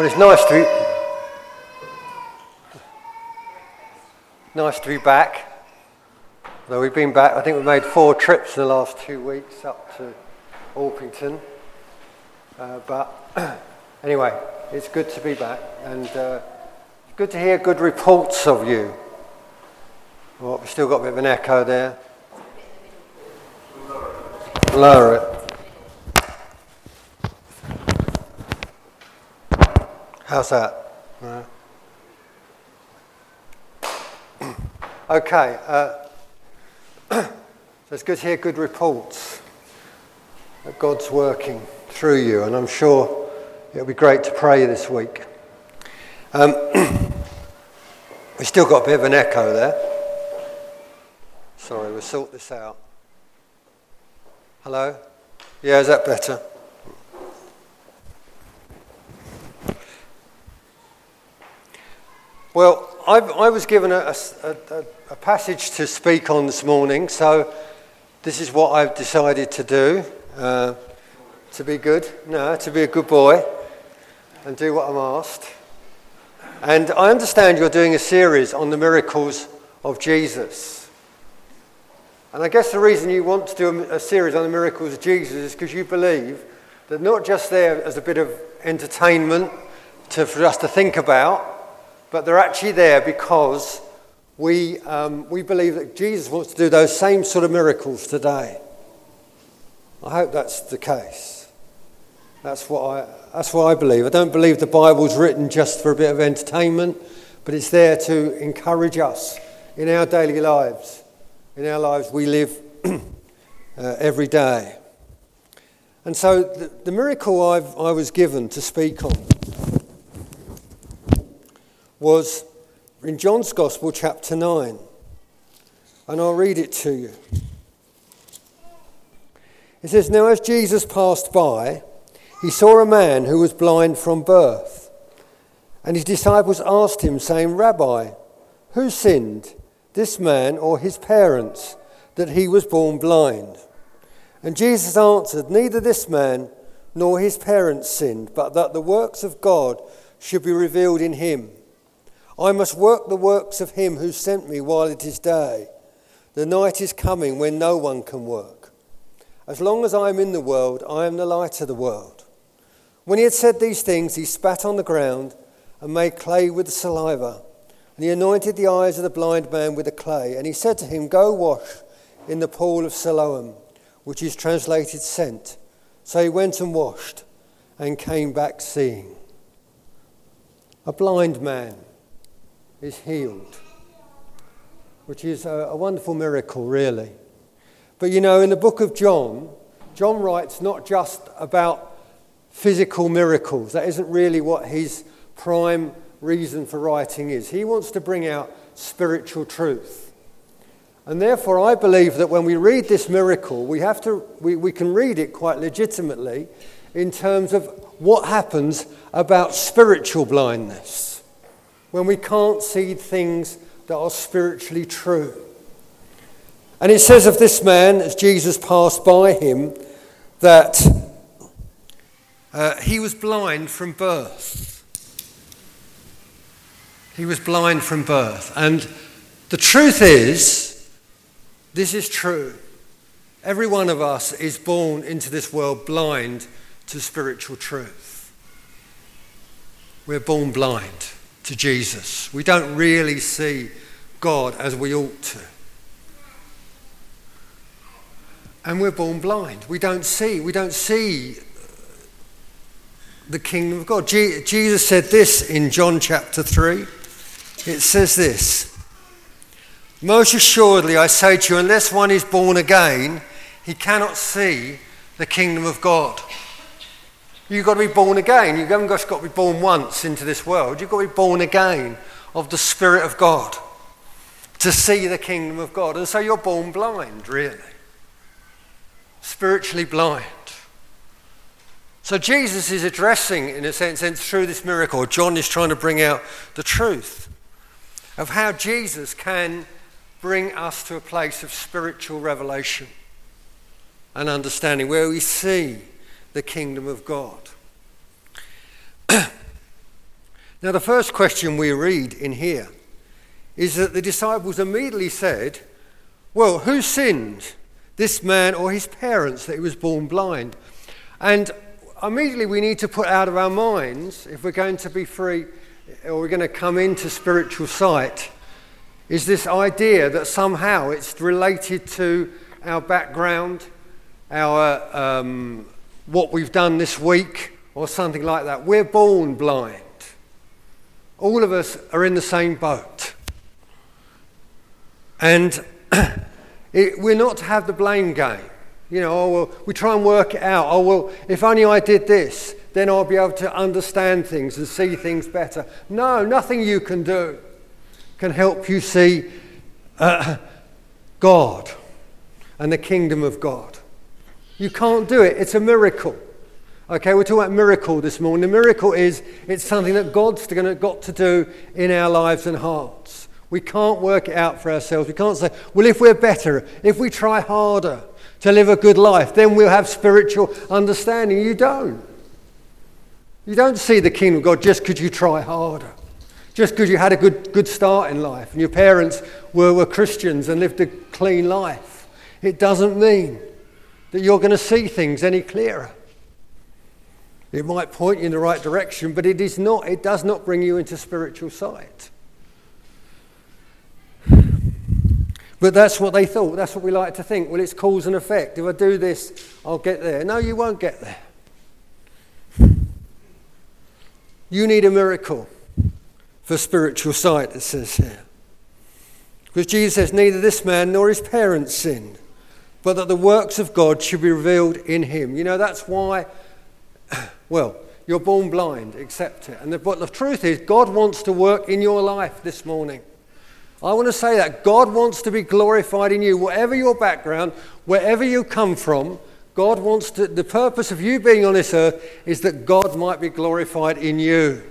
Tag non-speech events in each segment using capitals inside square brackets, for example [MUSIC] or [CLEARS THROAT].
Well, it's nice to be nice to be back. Though we've been back, I think we made four trips in the last two weeks up to Orpington. Uh, but [CLEARS THROAT] anyway, it's good to be back, and uh, good to hear good reports of you. Well, we've still got a bit of an echo there. Lower it. How's that? [CLEARS THROAT] Okay, uh, [CLEARS THROAT] so it's good to hear good reports that God's working through you, and I'm sure it'll be great to pray this week. Um, [CLEARS THROAT] we still got a bit of an echo there. Sorry, we'll sort this out. Hello? Yeah, is that better? Well, I've, i was given a, a, a, passage to speak on this morning, so this is what I've decided to do. Uh, to be good, no, to be a good boy and do what I'm asked. And I understand you're doing a series on the miracles of Jesus. And I guess the reason you want to do a, a series on the miracles of Jesus is because you believe that not just there as a bit of entertainment to, for us to think about, but they're actually there because we, um, we believe that Jesus wants to do those same sort of miracles today. I hope that's the case. That's what I, that's what I believe. I don't believe the Bible's written just for a bit of entertainment, but it's there to encourage us in our daily lives. In our lives, we live [CLEARS THROAT] uh, every day. And so the, the miracle I've, I was given to speak on was in John's Gospel, chapter 9. And I'll read it to you. It says, Now as Jesus passed by, he saw a man who was blind from birth. And his disciples asked him, saying, Rabbi, who sinned, this man or his parents, that he was born blind? And Jesus answered, Neither this man nor his parents sinned, but that the works of God should be revealed in him. I must work the works of him who sent me while it is day. The night is coming when no one can work. As long as I am in the world, I am the light of the world. When he had said these things, he spat on the ground and made clay with the saliva. And he anointed the eyes of the blind man with the clay. And he said to him, Go wash in the pool of Siloam, which is translated sent. So he went and washed and came back seeing. A blind man is healed, which is a, a wonderful miracle, really. But you know, in the book of John, John writes not just about physical miracles. That isn't really what his prime reason for writing is. He wants to bring out spiritual truth. And therefore, I believe that when we read this miracle, we, have to, we, we can read it quite legitimately in terms of what happens about spiritual blindness when we can't see things that are spiritually true. And it says of this man, as Jesus passed by him, that uh, he was blind from birth. He was blind from birth. And the truth is, this is true. Every one of us is born into this world blind to spiritual truth. We're born blind to Jesus. We don't really see God as we ought to. And we're born blind. We don't see. We don't see the kingdom of God. Jesus said this in John chapter 3. It says this Most assuredly, I say to you, unless one is born again, he cannot see the kingdom of God. You've got to be born again. You haven't just got to be born once into this world. You've got to be born again of the Spirit of God to see the kingdom of God. And so you're born blind, really. Spiritually blind. So Jesus is addressing, in a sense, through this miracle, John is trying to bring out the truth of how Jesus can bring us to a place of spiritual revelation and understanding where we see the kingdom of God. [CLEARS THROAT] Now, the first question we read in here is that the disciples immediately said, Well, who sinned, this man or his parents, that he was born blind? And immediately we need to put out of our minds, if we're going to be free or we're going to come into spiritual sight, is this idea that somehow it's related to our background, our um, what we've done this week, or something like that. We're born blind. All of us are in the same boat. And [CLEARS THROAT] it, we're not to have the blame game. You know, oh, well, we try and work it out. Oh, well, if only I did this, then I'll be able to understand things and see things better. No, nothing you can do can help you see uh, [CLEARS THROAT] God and the kingdom of God. You can't do it, it's a miracle. Okay, we're talking about miracle this morning. The miracle is it's something that God's got to do in our lives and hearts. We can't work it out for ourselves. We can't say, well, if we're better, if we try harder to live a good life, then we'll have spiritual understanding. You don't. You don't see the kingdom of God just because you try harder, just because you had a good, good start in life and your parents were, were Christians and lived a clean life. It doesn't mean that you're going to see things any clearer. It might point you in the right direction, but it is not, it does not bring you into spiritual sight. But that's what they thought. That's what we like to think. Well, it's cause and effect. If I do this, I'll get there. No, you won't get there. You need a miracle for spiritual sight, it says here. Because Jesus says, Neither this man nor his parents sinned, but that the works of God should be revealed in him. You know, that's why [CLEARS THROAT] well, you're born blind, accept it. And the, but the truth is, God wants to work in your life this morning. I want to say that God wants to be glorified in you, whatever your background, wherever you come from. God wants to, the purpose of you being on this earth is that God might be glorified in you.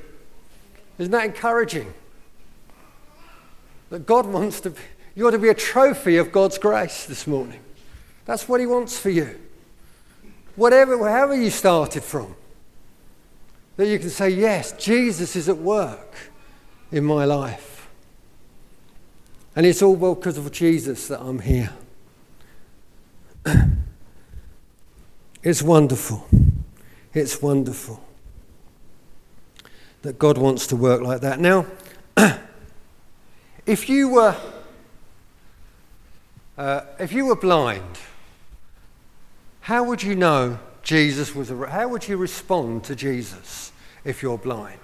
Isn't that encouraging? That God wants to be, you ought to be a trophy of God's grace this morning. That's what He wants for you. Whatever, wherever you started from that you can say, Yes, Jesus is at work in my life. And it's all because of Jesus that I'm here. [CLEARS THROAT] it's wonderful. It's wonderful that God wants to work like that. Now, [CLEARS THROAT] if you were uh, if you were blind, how would you know Jesus was a, how would you respond to Jesus if you're blind?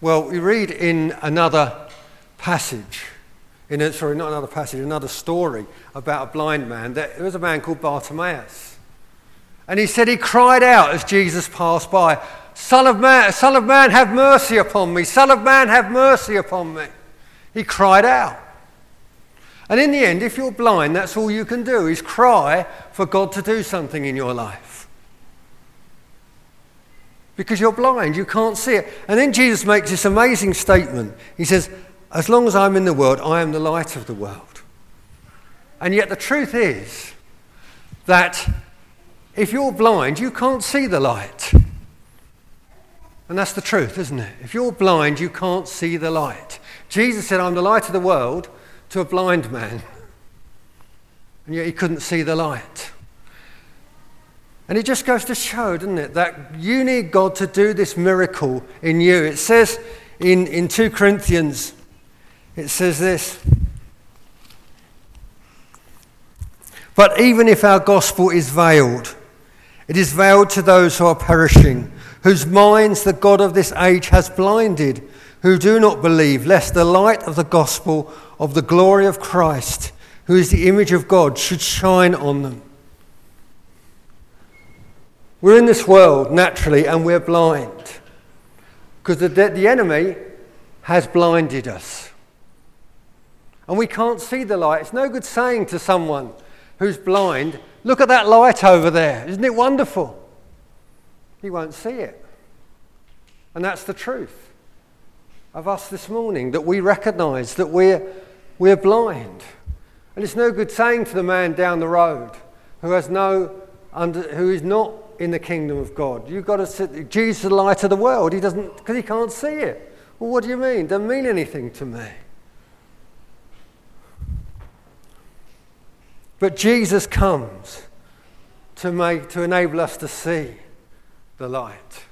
Well, we read in another passage, in a, sorry, not another passage, another story about a blind man. That, There was a man called Bartimaeus. And he said he cried out as Jesus passed by, Son of man, Son of man, have mercy upon me. Son of man, have mercy upon me. He cried out. And in the end, if you're blind, that's all you can do is cry for God to do something in your life. Because you're blind, you can't see it. And then Jesus makes this amazing statement. He says, As long as I'm in the world, I am the light of the world. And yet the truth is that if you're blind, you can't see the light. And that's the truth, isn't it? If you're blind, you can't see the light. Jesus said, I'm the light of the world to a blind man, and yet he couldn't see the light. And it just goes to show, doesn't it, that you need God to do this miracle in you. It says in, in 2 Corinthians, it says this. But even if our gospel is veiled, it is veiled to those who are perishing, whose minds the God of this age has blinded, who do not believe, lest the light of the gospel of the glory of Christ, who is the image of God, should shine on them. We're in this world naturally and we're blind because the, the enemy has blinded us. And we can't see the light. It's no good saying to someone who's blind, Look at that light over there. Isn't it wonderful? He won't see it. And that's the truth of us this morning that we recognize that we're we're blind. And it's no good saying to the man down the road who, has no under, who is not in the kingdom of God. You've got to sit, Jesus is the light of the world. He doesn't, because he can't see it. Well, what do you mean? Doesn't mean anything to me. But Jesus comes to, make, to enable us to see the light.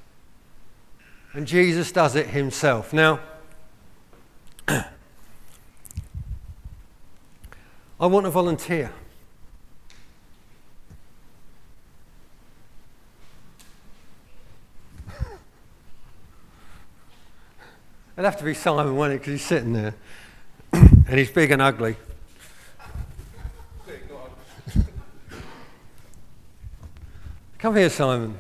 And Jesus does it himself. Now, I want a volunteer. It'd have to be Simon, wouldn't it? Because he's sitting there. [COUGHS] and he's big and ugly. Come here, Simon.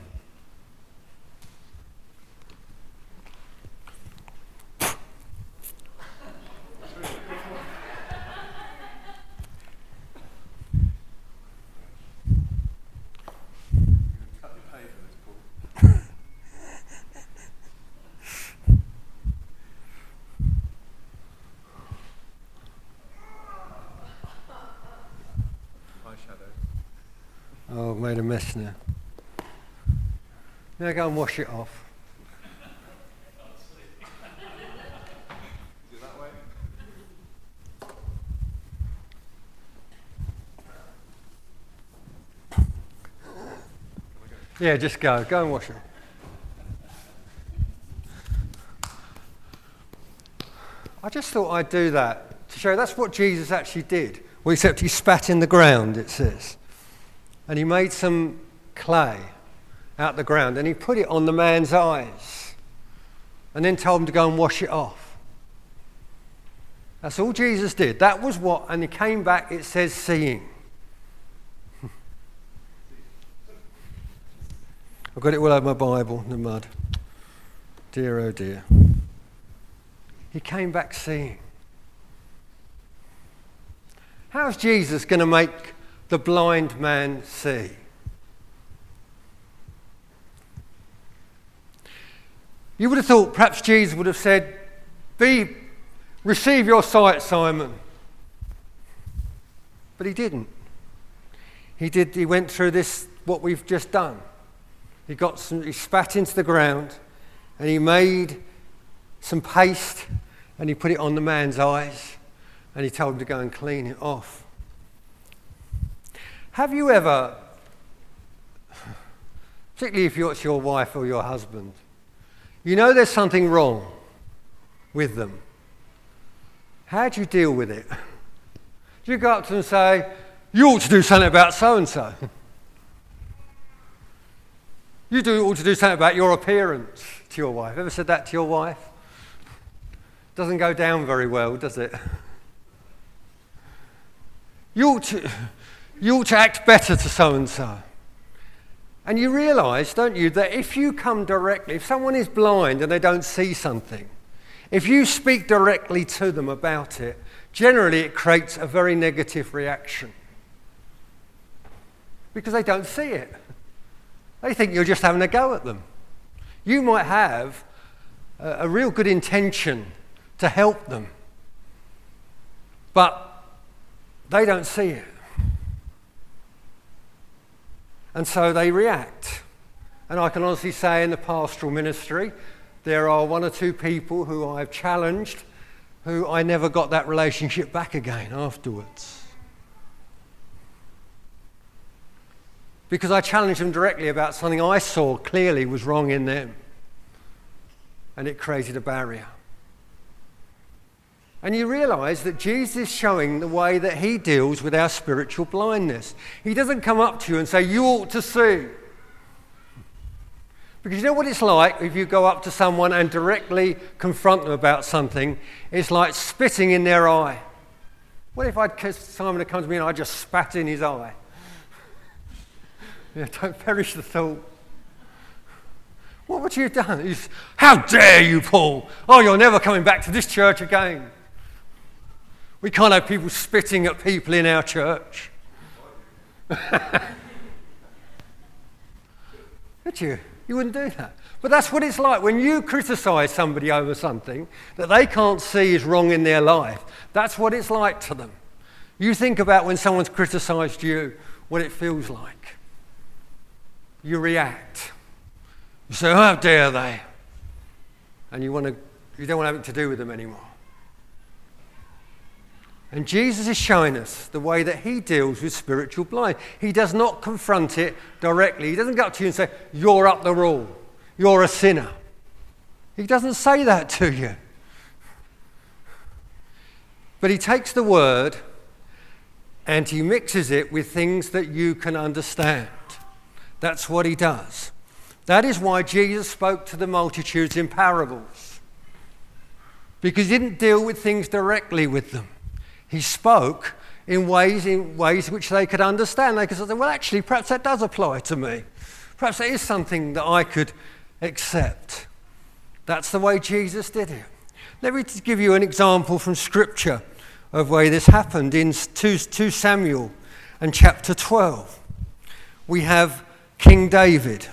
Oh, I've made a mess now. Now go and wash it off. Yeah, just go. Go and wash it. I just thought I'd do that to show that's what Jesus actually did. Well, except he spat in the ground, it says. And he made some clay out the ground and he put it on the man's eyes and then told him to go and wash it off. That's all Jesus did. That was what, and he came back, it says, seeing. [LAUGHS] I've got it all over my Bible in the mud. Dear, oh dear. He came back seeing. How's Jesus going to make the blind man see? You would have thought perhaps Jesus would have said, Be, receive your sight, Simon. But he didn't. He did, he went through this, what we've just done. He got some, he spat into the ground and he made some paste and he put it on the man's eyes and he told him to go and clean it off. Have you ever, particularly if it's your wife or your husband, you know there's something wrong with them. How do you deal with it? Do you go up to them and say, You ought to do something about so and so? You do, ought to do something about your appearance to your wife. Ever said that to your wife? Doesn't go down very well, does it? You ought to, you ought to act better to so and so. And you realize, don't you, that if you come directly, if someone is blind and they don't see something, if you speak directly to them about it, generally it creates a very negative reaction. Because they don't see it. They think you're just having a go at them. You might have a, a real good intention to help them, but they don't see it. And so they react. And I can honestly say in the pastoral ministry, there are one or two people who I've challenged who I never got that relationship back again afterwards. Because I challenged them directly about something I saw clearly was wrong in them. And it created a barrier. And you realize that Jesus is showing the way that he deals with our spiritual blindness. He doesn't come up to you and say, You ought to see. Because you know what it's like if you go up to someone and directly confront them about something? It's like spitting in their eye. What if I'd Simon to come to me and I just spat in his eye? yeah, don't perish the thought. What would you have done? How dare you, Paul? Oh, you're never coming back to this church again. We can't have people spitting at people in our church. [LAUGHS] Would you? You wouldn't do that. But that's what it's like when you criticize somebody over something that they can't see is wrong in their life. That's what it's like to them. You think about when someone's criticized you, what it feels like. you react. You say, oh, How dare they? And you, want to, you don't want to have anything to do with them anymore. And Jesus is showing us the way that he deals with spiritual blind. He does not confront it directly. He doesn't go up to you and say, You're up the rule. You're a sinner. He doesn't say that to you. But he takes the word and he mixes it with things that you can understand. That's what he does. That is why Jesus spoke to the multitudes in parables. Because he didn't deal with things directly with them. He spoke in ways, in ways which they could understand. They could say, well, actually, perhaps that does apply to me. Perhaps that is something that I could accept. That's the way Jesus did it. Let me give you an example from Scripture of where this happened in 2, 2 Samuel and chapter 12. We have King David,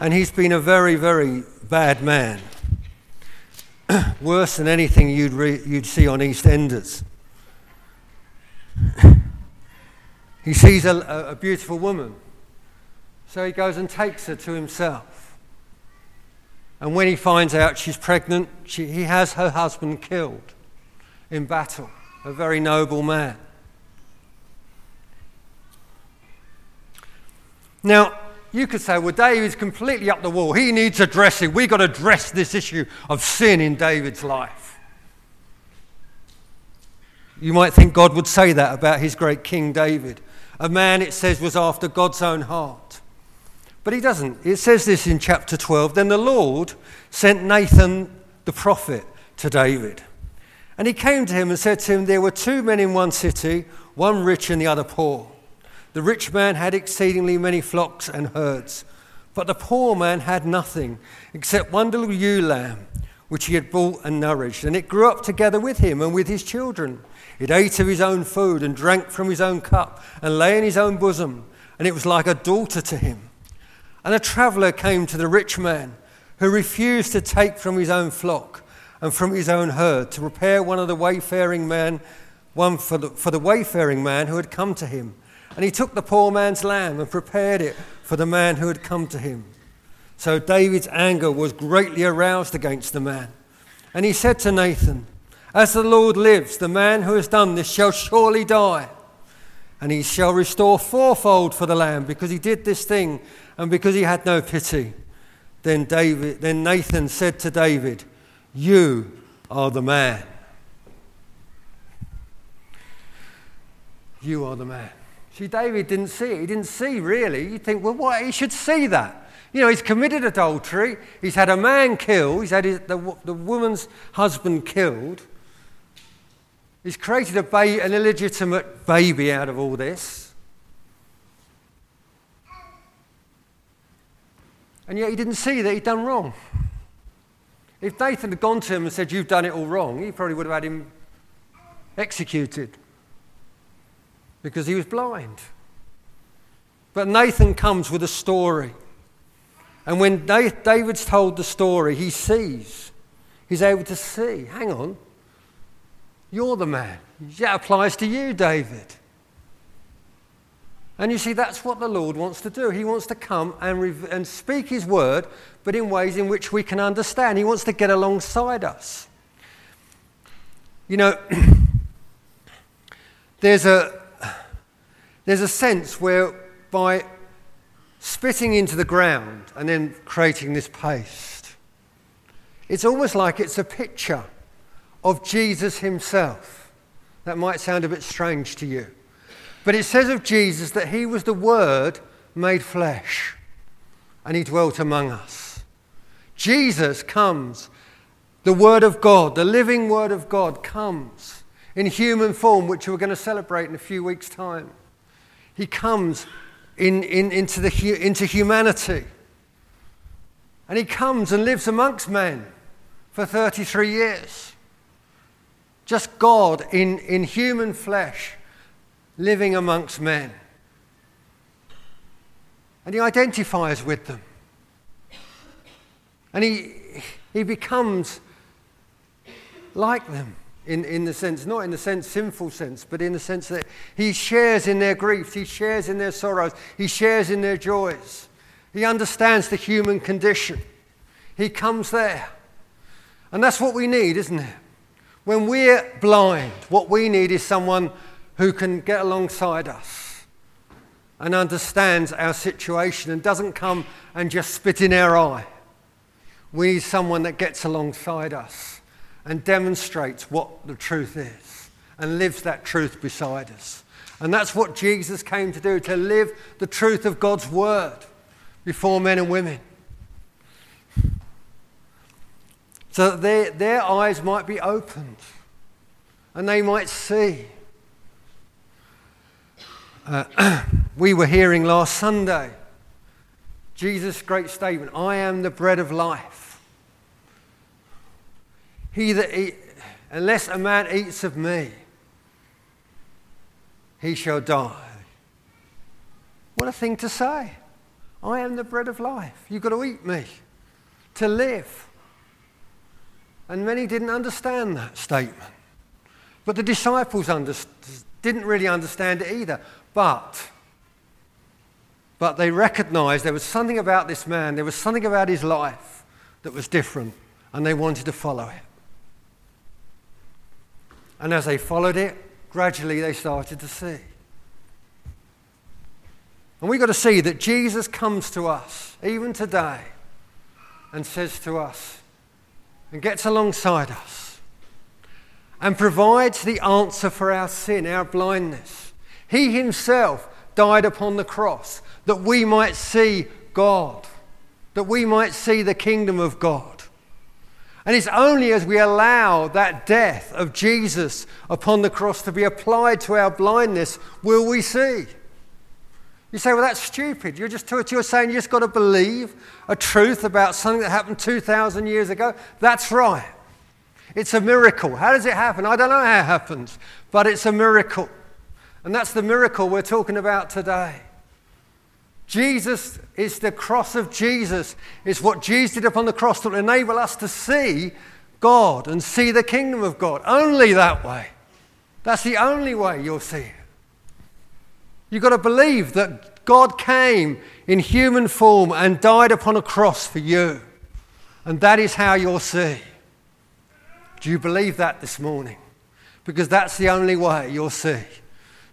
and he's been a very, very bad man. [CLEARS THROAT] Worse than anything you'd, re- you'd see on EastEnders. [LAUGHS] he sees a, a beautiful woman, so he goes and takes her to himself. And when he finds out she's pregnant, she, he has her husband killed in battle, a very noble man. Now, you could say, well, David's completely up the wall. He needs addressing. We've got to address this issue of sin in David's life. You might think God would say that about his great King David, a man, it says, was after God's own heart. But he doesn't. It says this in chapter 12 Then the Lord sent Nathan the prophet to David. And he came to him and said to him, There were two men in one city, one rich and the other poor. The rich man had exceedingly many flocks and herds, but the poor man had nothing except one little ewe lamb, which he had bought and nourished. And it grew up together with him and with his children. It ate of his own food and drank from his own cup and lay in his own bosom, and it was like a daughter to him. And a traveller came to the rich man, who refused to take from his own flock and from his own herd to prepare one of the wayfaring men, one for the, for the wayfaring man who had come to him. And he took the poor man's lamb and prepared it for the man who had come to him. So David's anger was greatly aroused against the man. And he said to Nathan, As the Lord lives, the man who has done this shall surely die. And he shall restore fourfold for the lamb because he did this thing and because he had no pity. Then, David, then Nathan said to David, you are the man. You are the man. See, David didn't see it. He didn't see, really. You think, well, what? He should see that. You know, he's committed adultery. He's had a man killed. He's had his, the, the woman's husband killed. He's created ba- an illegitimate baby out of all this. And yet he didn't see that he'd done wrong. If Nathan had gone to him and said, You've done it all wrong, he probably would have had him executed because he was blind. But Nathan comes with a story. And when David's told the story, he sees. He's able to see. Hang on. You're the man. That applies to you, David. And you see, that's what the Lord wants to do. He wants to come and, rev- and speak His word, but in ways in which we can understand. He wants to get alongside us. You know, [CLEARS THROAT] there's a, there's a sense where by spitting into the ground and then creating this paste, it's almost like it's a picture of Jesus Himself. That might sound a bit strange to you. But it says of Jesus that he was the Word made flesh and he dwelt among us. Jesus comes, the Word of God, the living Word of God comes in human form, which we're going to celebrate in a few weeks' time. He comes in, in, into, the, into humanity. And he comes and lives amongst men for 33 years. Just God in, in human flesh living amongst men. And he identifies with them. And he, he becomes like them in, in the sense, not in the sense, sinful sense, but in the sense that he shares in their griefs, he shares in their sorrows, he shares in their joys. He understands the human condition. He comes there. And that's what we need, isn't it? When we're blind, what we need is someone who can get alongside us and understands our situation and doesn't come and just spit in our eye. We need someone that gets alongside us and demonstrates what the truth is and lives that truth beside us. And that's what Jesus came to do to live the truth of God's word before men and women. So that their, their eyes might be opened and they might see. Uh, [CLEARS THROAT] we were hearing last Sunday Jesus' great statement I am the bread of life. He that eat, unless a man eats of me, he shall die. What a thing to say. I am the bread of life. You've got to eat me to live. And many didn't understand that statement. But the disciples didn't really understand it either. But, but they recognized there was something about this man, there was something about his life that was different, and they wanted to follow it. And as they followed it, gradually they started to see. And we've got to see that Jesus comes to us, even today, and says to us, and gets alongside us, and provides the answer for our sin, our blindness. He himself died upon the cross that we might see God, that we might see the kingdom of God. And it's only as we allow that death of Jesus upon the cross to be applied to our blindness will we see. You say, well, that's stupid. You're just you're saying you just got to believe a truth about something that happened 2,000 years ago. That's right. It's a miracle. How does it happen? I don't know how it happens, but it's a miracle. And that's the miracle we're talking about today. Jesus is the cross of Jesus. It's what Jesus did upon the cross to enable us to see God and see the kingdom of God. Only that way. That's the only way you'll see it. You've got to believe that God came in human form and died upon a cross for you. And that is how you'll see. Do you believe that this morning? Because that's the only way you'll see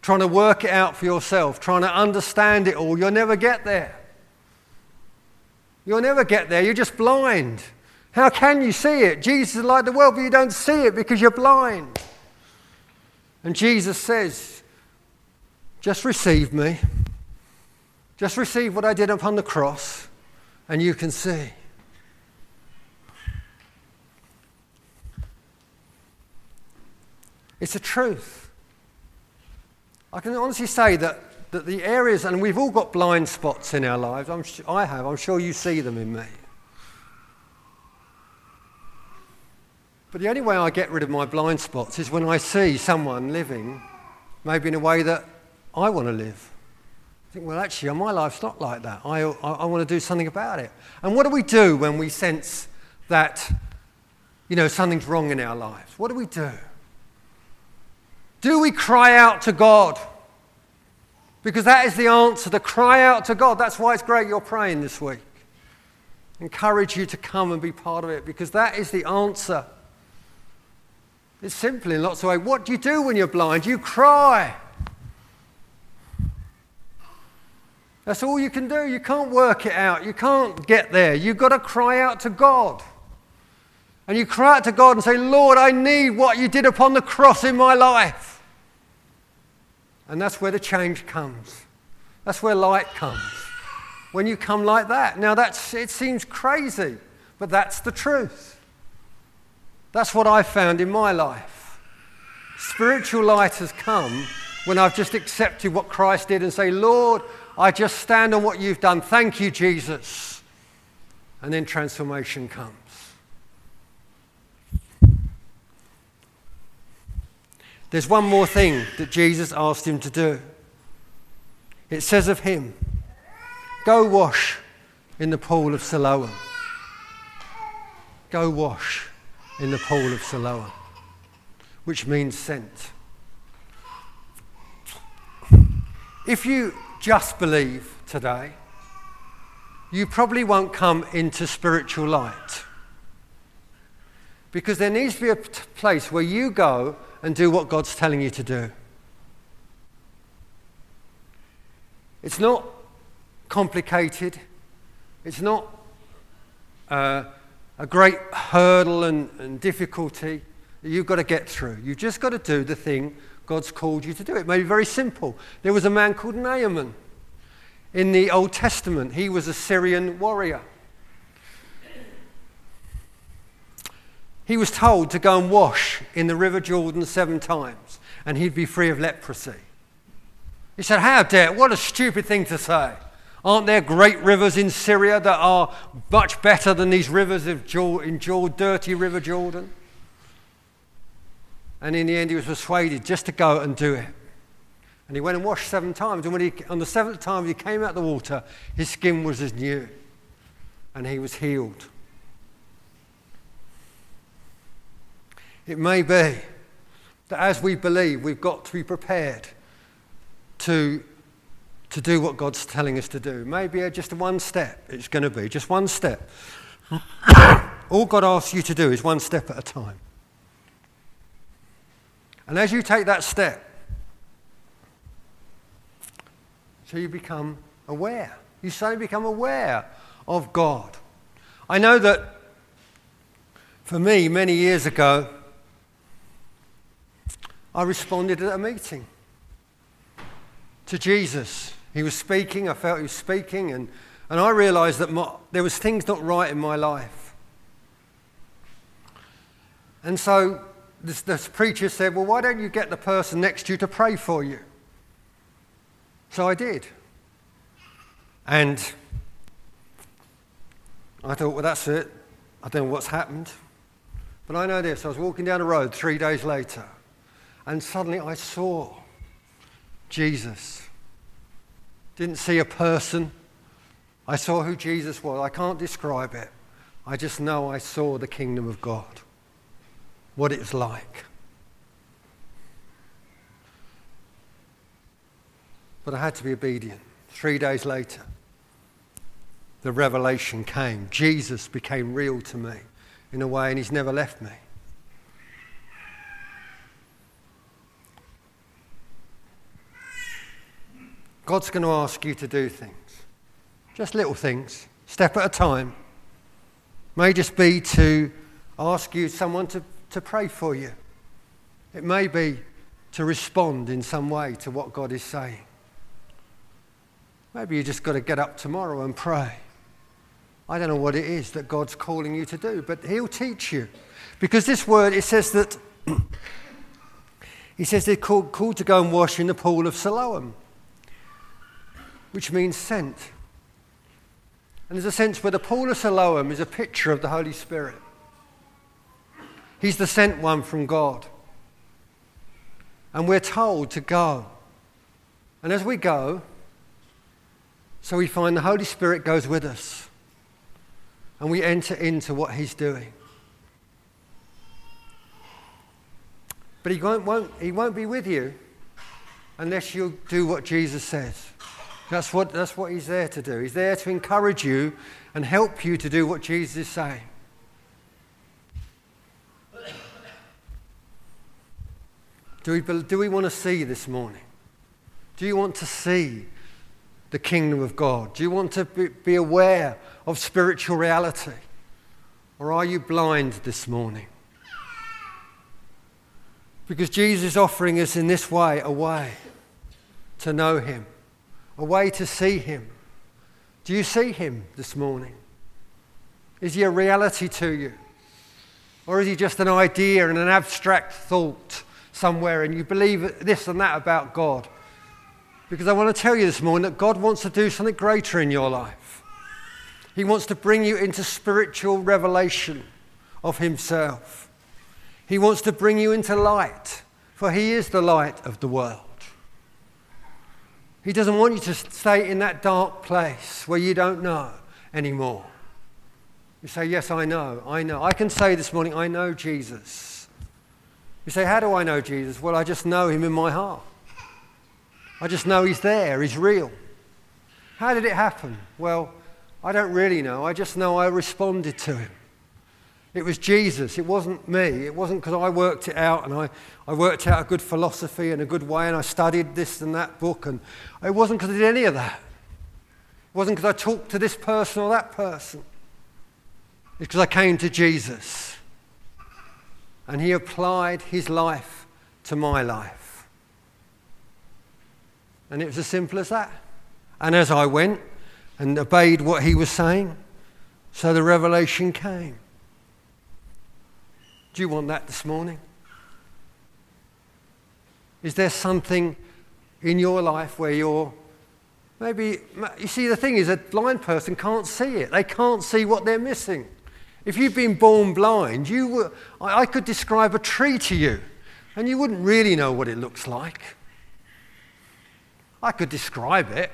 trying to work it out for yourself, trying to understand it all, you'll never get there. You'll never get there. You're just blind. How can you see it? Jesus is like the world, but you don't see it because you're blind. And Jesus says, just receive me. Just receive what I did upon the cross, and you can see. It's a truth. I can honestly say that, that the areas, and we've all got blind spots in our lives, I'm, I have, I'm sure you see them in me. But the only way I get rid of my blind spots is when I see someone living maybe in a way that I want to live. I think, well, actually, my life's not like that. I, I, I want to do something about it. And what do we do when we sense that, you know, something's wrong in our lives? What do we do? Do we cry out to God? Because that is the answer to cry out to God. That's why it's great you're praying this week. Encourage you to come and be part of it because that is the answer. It's simple in lots of ways. What do you do when you're blind? You cry. That's all you can do. You can't work it out. You can't get there. You've got to cry out to God. And you cry out to God and say, Lord, I need what you did upon the cross in my life. And that's where the change comes. That's where light comes. When you come like that. Now, that's, it seems crazy, but that's the truth. That's what I've found in my life. Spiritual light has come when I've just accepted what Christ did and say, Lord, I just stand on what you've done. Thank you, Jesus. And then transformation comes. There's one more thing that Jesus asked him to do. It says of him, Go wash in the pool of Siloam. Go wash in the pool of Siloam, which means sent. If you just believe today, you probably won't come into spiritual light. Because there needs to be a place where you go and do what God's telling you to do. It's not complicated. It's not uh, a great hurdle and, and difficulty that you've got to get through. You've just got to do the thing God's called you to do. It may be very simple. There was a man called Naaman in the Old Testament. He was a Syrian warrior. He was told to go and wash in the River Jordan seven times and he'd be free of leprosy. He said, How dare, what a stupid thing to say. Aren't there great rivers in Syria that are much better than these rivers of in Jordan, dirty River Jordan? And in the end, he was persuaded just to go and do it. And he went and washed seven times. And when he, on the seventh time he came out of the water, his skin was as new. And he was healed. It may be that as we believe, we've got to be prepared to, to do what God's telling us to do. Maybe uh, just one step, it's going to be just one step. [COUGHS] All God asks you to do is one step at a time. And as you take that step, so you become aware. You suddenly become aware of God. I know that for me, many years ago, I responded at a meeting to Jesus. He was speaking, I felt he was speaking, and, and I realized that my, there was things not right in my life. And so this, this preacher said, Well, why don't you get the person next to you to pray for you? So I did. And I thought, Well, that's it. I don't know what's happened. But I know this I was walking down the road three days later, and suddenly I saw Jesus. Didn't see a person. I saw who Jesus was. I can't describe it. I just know I saw the kingdom of God what it's like. But I had to be obedient. Three days later, the revelation came. Jesus became real to me in a way, and he's never left me. God's going to ask you to do things, just little things, step at a time. May just be to ask you someone to to pray for you. It may be to respond in some way to what God is saying. Maybe you just got to get up tomorrow and pray. I don't know what it is that God's calling you to do, but He'll teach you. Because this word, it says that, [CLEARS THROAT] He says they're called, called to go and wash in the pool of Siloam, which means sent. And there's a sense where the pool of Siloam is a picture of the Holy Spirit. He's the sent one from God. And we're told to go. And as we go, so we find the Holy Spirit goes with us. And we enter into what He's doing. But He won't, won't, he won't be with you unless you do what Jesus says. That's what, that's what He's there to do. He's there to encourage you and help you to do what Jesus is saying. Do we, do we want to see this morning? Do you want to see the kingdom of God? Do you want to be, be aware of spiritual reality? Or are you blind this morning? Because Jesus is offering us in this way a way to know Him, a way to see Him. Do you see Him this morning? Is He a reality to you? Or is He just an idea and an abstract thought somewhere and you believe this and that about God. Because I want to tell you this morning that God wants to do something greater in your life. He wants to bring you into spiritual revelation of Himself. He wants to bring you into light, for He is the light of the world. He doesn't want you to stay in that dark place where you don't know anymore. You say, Yes, I know, I know. I can say this morning, I know Jesus. You say, How do I know Jesus? Well, I just know him in my heart. I just know he's there, he's real. How did it happen? Well, I don't really know. I just know I responded to him. It was Jesus. It wasn't me. It wasn't because I worked it out and I, I worked out a good philosophy and a good way and I studied this and that book. And it wasn't because I did any of that. It wasn't because I talked to this person or that person. It's because I came to Jesus and he applied his life to my life. And it was as simple as that. And as I went and obeyed what he was saying, so the revelation came. Do you want that this morning? Is there something in your life where you're maybe, you see, the thing is, a blind person can't see it. They can't see what they're missing. If you've been born blind, you were, I could describe a tree to you, and you wouldn't really know what it looks like. I could describe it,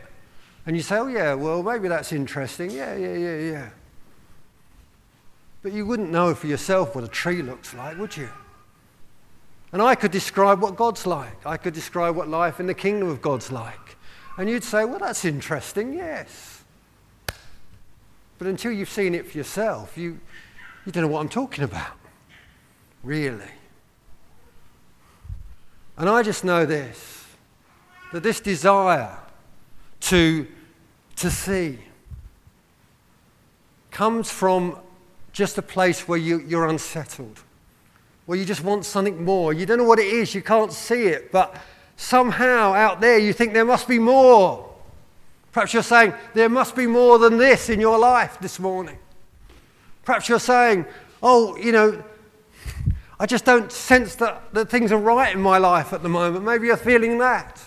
and you say, oh, yeah, well, maybe that's interesting. Yeah, yeah, yeah, yeah. But you wouldn't know for yourself what a tree looks like, would you? And I could describe what God's like. I could describe what life in the kingdom of God's like. And you'd say, well, that's interesting, yes. But until you've seen it for yourself, you, you don't know what I'm talking about, really. And I just know this that this desire to, to see comes from just a place where you, you're unsettled, where you just want something more. You don't know what it is, you can't see it, but somehow out there you think there must be more. Perhaps you're saying, there must be more than this in your life this morning. Perhaps you're saying, oh, you know, I just don't sense that, that things are right in my life at the moment. Maybe you're feeling that.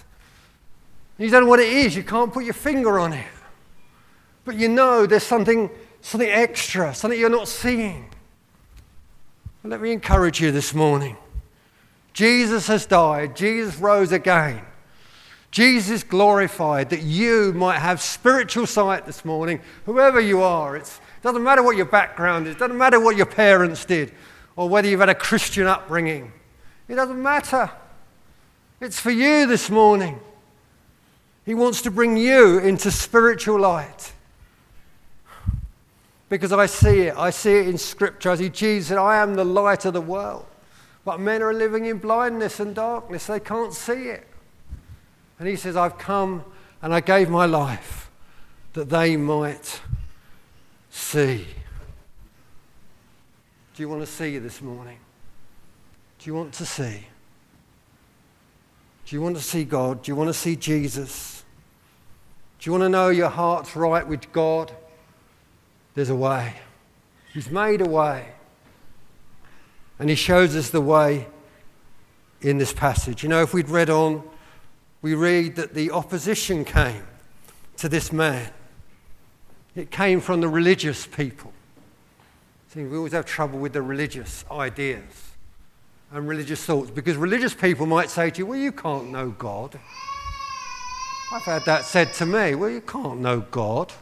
You don't know what it is, you can't put your finger on it. But you know there's something something extra, something you're not seeing. Let me encourage you this morning. Jesus has died, Jesus rose again. Jesus glorified that you might have spiritual sight this morning, whoever you are. It doesn't matter what your background is, it doesn't matter what your parents did, or whether you've had a Christian upbringing. It doesn't matter. It's for you this morning. He wants to bring you into spiritual light because I see it. I see it in Scripture. I see Jesus said, I am the light of the world. But men are living in blindness and darkness. They can't see it. And he says, I've come and I gave my life that they might see. Do you want to see this morning? Do you want to see? Do you want to see God? Do you want to see Jesus? Do you want to know your heart's right with God? there's a way. He's made a way. And he shows us the way in this passage. You know, if we'd read on, we read that the opposition came to this man. It came from the religious people. See, we always have trouble with the religious ideas and religious thoughts because religious people might say to you, Well, you can't know God. I've had that said to me, Well, you can't know God.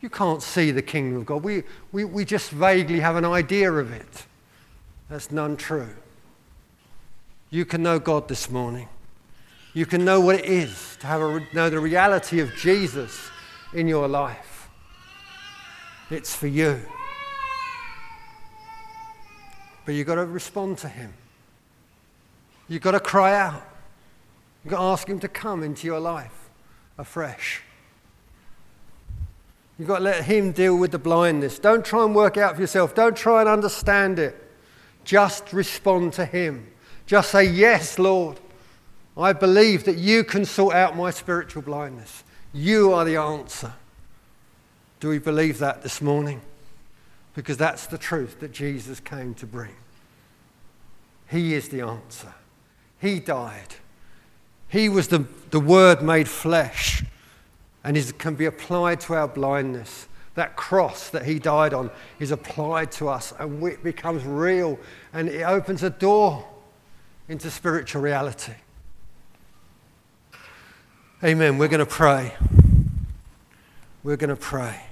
You can't see the kingdom of God. We, we, we just vaguely have an idea of it. That's none true. You can know God this morning. You can know what it is to have a, know the reality of Jesus in your life. It's for you. But you've got to respond to Him. You've got to cry out. You've got to ask Him to come into your life afresh. You've got to let Him deal with the blindness. Don't try and work out for yourself. Don't try and understand it. Just respond to Him. Just say, Yes, Lord. I believe that you can sort out my spiritual blindness. You are the answer. Do we believe that this morning? Because that's the truth that Jesus came to bring. He is the answer. He died. He was the, the Word made flesh and is, can be applied to our blindness. That cross that he died on is applied to us and it becomes real and it opens a door into spiritual reality. Amen. We're going to pray. We're going to pray.